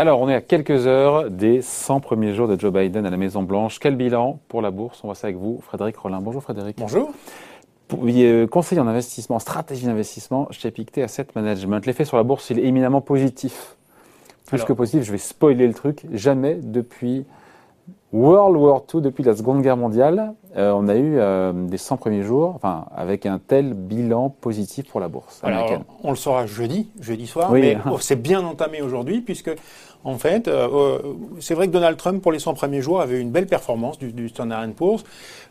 Alors, on est à quelques heures des 100 premiers jours de Joe Biden à la Maison-Blanche. Quel bilan pour la bourse? On voit ça avec vous, Frédéric Rollin. Bonjour Frédéric. Bonjour. Conseiller en investissement, stratégie d'investissement chez Pictet Asset Management. L'effet sur la bourse, il est éminemment positif. Plus que positif, je vais spoiler le truc. Jamais depuis World War II, depuis la Seconde Guerre mondiale, euh, on a eu euh, des 100 premiers jours, enfin, avec un tel bilan positif pour la bourse américaine. on le saura jeudi, jeudi soir, mais c'est bien entamé aujourd'hui, puisque, en fait, euh, c'est vrai que Donald Trump, pour les 100 premiers jours, avait une belle performance du, du Standard Poor's.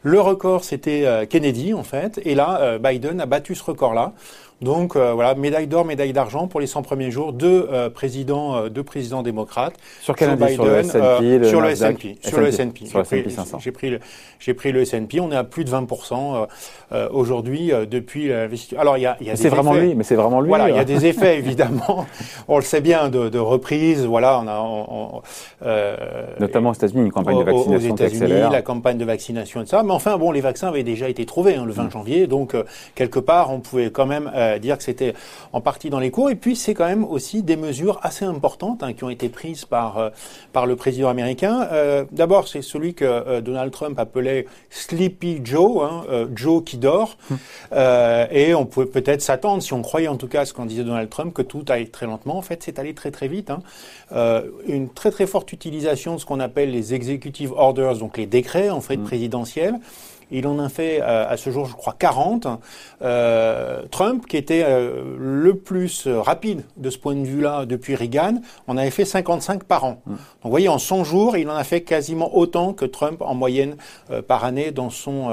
Le record, c'était Kennedy, en fait, et là, Biden a battu ce record-là. Donc euh, voilà, médaille d'or, médaille d'argent pour les 100 premiers jours, deux euh, présidents, euh, deux présidents démocrates. Sur quel indice? Sur le S&P, sur le S&P, sur le S&P. J'ai pris le, j'ai pris le S&P. On est à plus de 20 aujourd'hui depuis Alors il y a, y a C'est vraiment lui, mais c'est vraiment lui. Voilà, il y a des effets évidemment. on le sait bien de, de reprise. Voilà, on a notamment aux États-Unis une campagne de vaccination aux États-Unis, la campagne de vaccination et ça. Mais enfin bon, les vaccins avaient déjà été trouvés hein, le 20 mm. janvier, donc quelque part on pouvait quand même dire que c'était en partie dans les cours. Et puis c'est quand même aussi des mesures assez importantes hein, qui ont été prises par euh, par le président américain. Euh, d'abord, c'est celui que euh, Donald Trump appelait Sleepy Joe, hein, Joe qui dort. Hum. et on pouvait peut-être s'attendre, si on croyait en tout cas à ce qu'en disait Donald Trump, que tout allait très lentement. En fait, c'est allé très très vite. Hein. une très très forte utilisation de ce qu'on appelle les executive orders, donc les décrets en fait hum. présidentiels. Il en a fait euh, à ce jour, je crois, 40. Euh, Trump, qui était euh, le plus rapide de ce point de vue-là depuis Reagan, en avait fait 55 par an. Mm. Donc vous voyez, en 100 jours, il en a fait quasiment autant que Trump en moyenne par année dans son...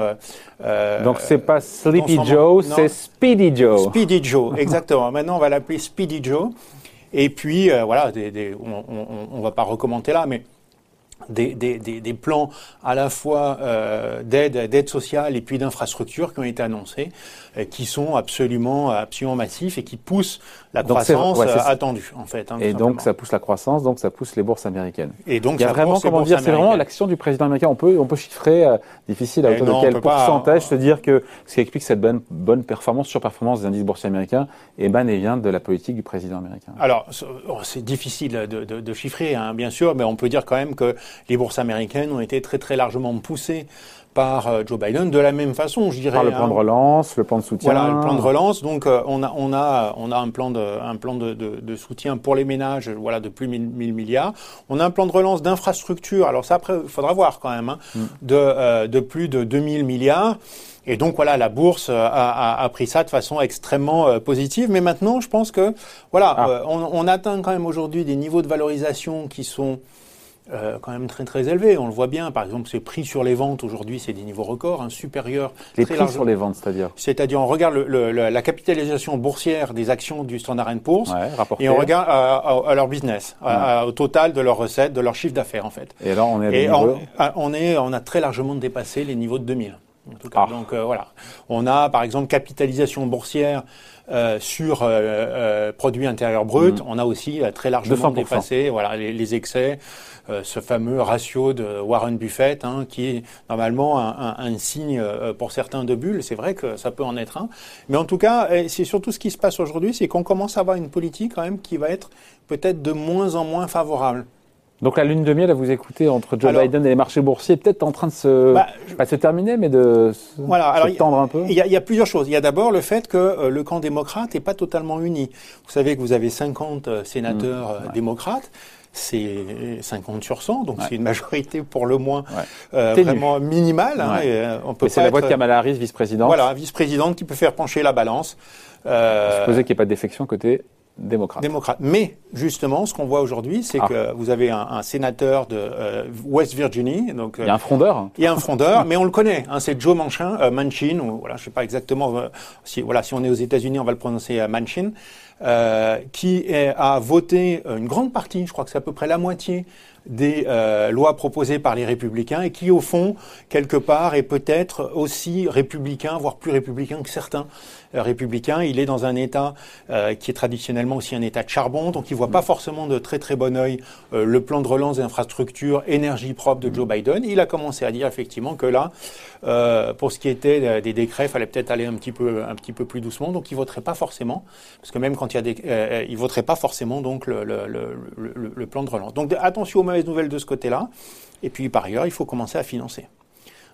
Donc c'est pas Sleepy Joe, c'est Speedy Joe. Speedy Joe, exactement. Maintenant, on va l'appeler Speedy Joe. Et puis, voilà, on ne va pas recommander là, mais des, des, des, plans à la fois euh, d'aide, d'aide sociale et puis d'infrastructures qui ont été annoncés, euh, qui sont absolument, absolument massifs et qui poussent la croissance euh, attendue en fait. Hein, et donc ça pousse la croissance, donc ça pousse les bourses américaines. Et donc il y a vraiment comment dire, c'est vraiment l'action du président américain. On peut on peut chiffrer difficile à hauteur de quel pourcentage se dire que ce qui explique cette bonne bonne performance, surperformance des indices boursiers américains émane et vient de la politique du président américain. Alors oh, c'est difficile de, de, de chiffrer hein, bien sûr, mais on peut dire quand même que les bourses américaines ont été très très largement poussées par euh, Joe Biden de la même façon, je dirais. Par le plan de hein. relance, le plan de soutien. Voilà, le plan de relance. Donc euh, on a on a on a un plan de un plan de, de, soutien pour les ménages, voilà, de plus de 1000 milliards. On a un plan de relance d'infrastructure. Alors ça après, il faudra voir quand même, hein, mm. de euh, de plus de 2000 milliards. Et donc voilà, la bourse a, a, a, pris ça de façon extrêmement positive. Mais maintenant, je pense que voilà, ah. on, on, atteint quand même aujourd'hui des niveaux de valorisation qui sont euh, quand même très très élevé. On le voit bien, par exemple, ces prix sur les ventes aujourd'hui, c'est des niveaux records, hein, supérieurs. Les prix sur les ventes, c'est-à-dire C'est-à-dire, on regarde le, la capitalisation boursière des actions du Standard Poor's et on regarde à, leur business, au total de leurs recettes, de leur chiffre d'affaires en fait. Et là, on est, et on, on, est, on a très largement dépassé les niveaux de 2000. En tout cas. Ah. Donc euh, voilà, on a par exemple capitalisation boursière euh, sur euh, euh, produit intérieur brut, mm. on a aussi euh, très largement dépassé voilà les, les excès, ce fameux ratio de Warren Buffett, hein, qui est normalement un, un, un signe pour certains de bulles. C'est vrai que ça peut en être un, mais en tout cas, c'est surtout ce qui se passe aujourd'hui, c'est qu'on commence à avoir une politique quand même qui va être peut-être de moins en moins favorable. Donc la lune de miel à vous écouter entre Joe Biden et les marchés boursiers peut-être en train de se bah, pas se terminer, mais de se, tendre un peu. Il y, a, plusieurs choses. Il y a d'abord le fait que euh, le camp démocrate n'est pas totalement uni. Vous savez que vous avez 50 euh, sénateurs mmh. euh, démocrates c'est 50 sur 100, donc c'est une majorité pour le moins vraiment minimale. Hein, on peut c'est la voix de Kamala Harris, vice-présidente. Voilà, vice-présidente qui peut faire pencher la balance. Euh, qu'il n'y ait pas de défection côté démocrate. Démocrate. Mais justement, ce qu'on voit aujourd'hui, c'est ah. que vous avez un, un sénateur de euh, West Virginie. Donc, il y a un frondeur. Il y a un frondeur, mais on le connaît. Hein, c'est Joe Manchin, euh, Manchin. Ou, voilà, je sais pas exactement. Euh, si voilà, si on est aux États-Unis, on va le prononcer Manchin. Euh, qui est, a voté une grande partie, je crois que c'est à peu près la moitié des euh, lois proposées par les républicains et qui, au fond, quelque part, est peut-être aussi républicain, voire plus républicain que certains euh, républicains. Il est dans un État euh, qui est traditionnellement aussi un État de charbon, donc il voit pas forcément de très très bon œil le plan de relance des infrastructures, énergie propre de Joe Biden. Il a commencé à dire effectivement que là, pour ce qui était des décrets, il fallait peut-être aller un petit peu un petit peu plus doucement, donc il voterait pas forcément, parce que même quand quand il y a des, ils voteraient pas forcément donc le, le, le, le plan de relance. Donc attention aux mauvaises nouvelles de ce côté-là. Et puis par ailleurs, il faut commencer à financer.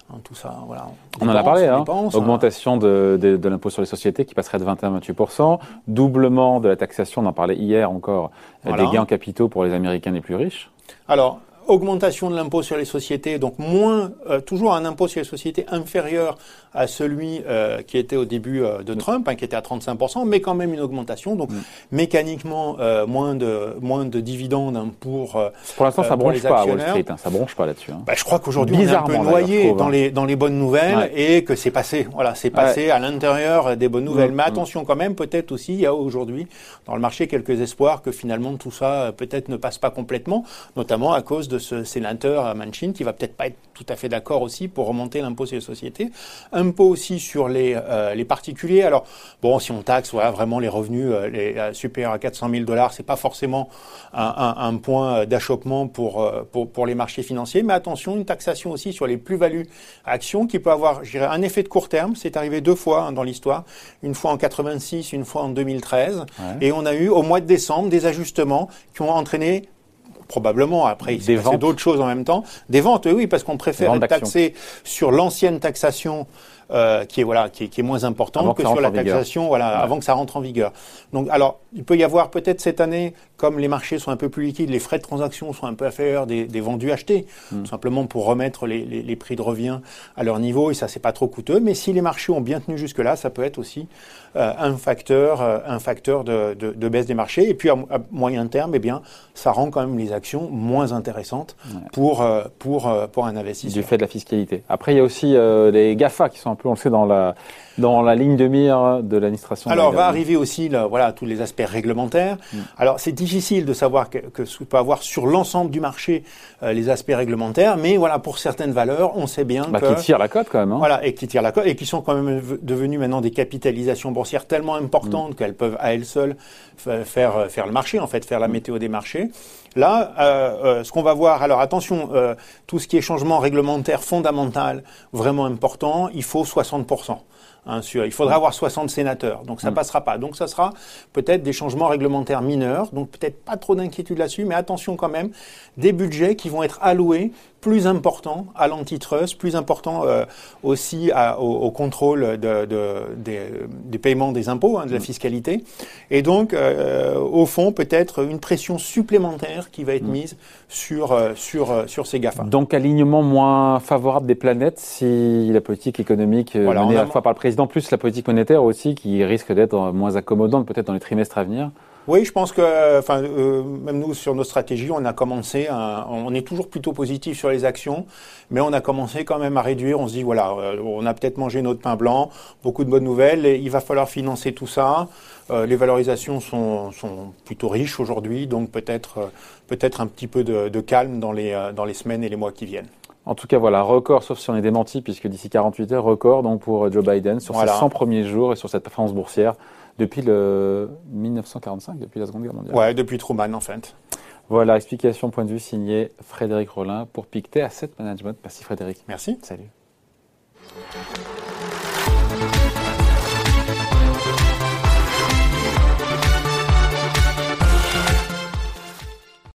Hein, tout ça, voilà. On, en a parlé, hein. augmentation de, de, l'impôt sur les sociétés qui passerait de 21 à 28%, doublement de la taxation, on en parlait hier encore, des gains en capitaux pour les Américains les plus riches. Alors, augmentation de l'impôt sur les sociétés, donc moins, euh, toujours un impôt sur les sociétés inférieur à celui euh, qui était au début euh, de Trump, hein, qui était à 35%, mais quand même une augmentation. Donc mm. mécaniquement, moins de moins de dividendes hein, pour pour l'instant ça bronche pas à Wall Street, hein, ça bronche pas là-dessus. Hein. Bah, je crois qu'aujourd'hui on est un peu noyé dans les dans les bonnes nouvelles et que c'est passé. Voilà, c'est passé à l'intérieur des bonnes nouvelles. Mm. mais attention quand même, peut-être aussi il y a aujourd'hui dans le marché quelques espoirs que finalement tout ça peut-être ne passe pas complètement, notamment à cause de de ce sénateur Manchin qui va peut-être pas être tout à fait d'accord aussi pour remonter l'impôt sur les sociétés. Impôt aussi sur les, euh, les particuliers. Alors, bon, si on taxe voilà, vraiment les revenus euh, les, euh, supérieurs à 400 000 dollars, c'est pas forcément un, un, point d'achoppement pour, pour, pour, les marchés financiers. Mais attention, une taxation aussi sur les plus-values actions qui peut avoir, je dirais, un effet de court terme. C'est arrivé deux fois hein, dans l'histoire. Une fois en 86, une fois en 2013. Et on a eu au mois de décembre des ajustements qui ont entraîné probablement. Après, il s'est d'autres choses en même temps. Des ventes, oui, parce qu'on préfère taxer sur l'ancienne taxation euh, qui est voilà qui est, qui est moins importante que, sur la taxation voilà avant que ça rentre en vigueur. Donc alors il peut y avoir peut-être cette année comme les marchés sont un peu plus liquides, les frais de transaction sont un peu inférieurs des, des vendus achetés, hmm. tout simplement pour remettre les, les, les, prix de revient à leur niveau et ça c'est pas trop coûteux. Mais si les marchés ont bien tenu jusque là, ça peut être aussi euh, un facteur euh, un facteur de, de, de, baisse des marchés. Et puis à, moyen terme, eh bien ça rend quand même les actions moins intéressantes pour pour pour un investisseur. Du fait de la fiscalité. Après il y a aussi les Gafa qui sont un peu on sait dans la dans la ligne de mire de l'administration. Alors, va arriver aussi voilà, tous les aspects réglementaires. Mm. Alors, c'est difficile de savoir que, que ce peut avoir sur l'ensemble du marché euh, les aspects réglementaires, mais voilà, pour certaines valeurs, on sait bien bah, que... Qui tirent la cote quand même. Hein. Voilà, et qui tirent la cote, et qui sont quand même devenues maintenant des capitalisations boursières tellement importantes mm. qu'elles peuvent à elles seules faire, euh, faire le marché, en fait, faire la mm. météo des marchés. Là, euh, euh, ce qu'on va voir, alors attention, euh, tout ce qui est changement réglementaire fondamental, vraiment important, il faut 60%. Hein, il faudra avoir 60 sénateurs, donc ça mm. passera pas. Donc ça sera peut-être des changements réglementaires mineurs, donc peut-être pas trop d'inquiétude là-dessus, mais attention quand même, des budgets qui vont être alloués plus importants à l'antitrust, plus importants euh, aussi au, contrôle de, des, paiements des impôts, hein, de la mm. fiscalité, et donc euh, au fond peut-être une pression supplémentaire qui va être mm. mise sur euh, sur sur ces GAFA. Donc alignement moins favorable des planètes si la politique économique menée à la fois par le président en plus la politique monétaire aussi qui risque d'être moins accommodante peut-être dans les trimestres à venir oui, je pense que, enfin, euh, même nous sur nos stratégies, on a commencé, on est toujours plutôt positif sur les actions, mais on a commencé quand même à réduire. On se dit voilà, euh, on a peut-être mangé notre pain blanc, beaucoup de bonnes nouvelles, et il va falloir financer tout ça. Euh, les valorisations sont, sont plutôt riches aujourd'hui, donc peut-être, peut-être un petit peu de, de calme dans les dans les semaines et les mois qui viennent. En tout cas, voilà, record, sauf si on est démenti, puisque d'ici 48 heures, record donc pour Joe Biden sur ses 100 premiers jours et sur cette performance boursière depuis le 1945, depuis la Seconde Guerre mondiale. Ouais, depuis Truman en fait. Voilà, explication point de vue signé Frédéric Rollin pour Pictet Asset Management. Merci Frédéric. Merci. Salut.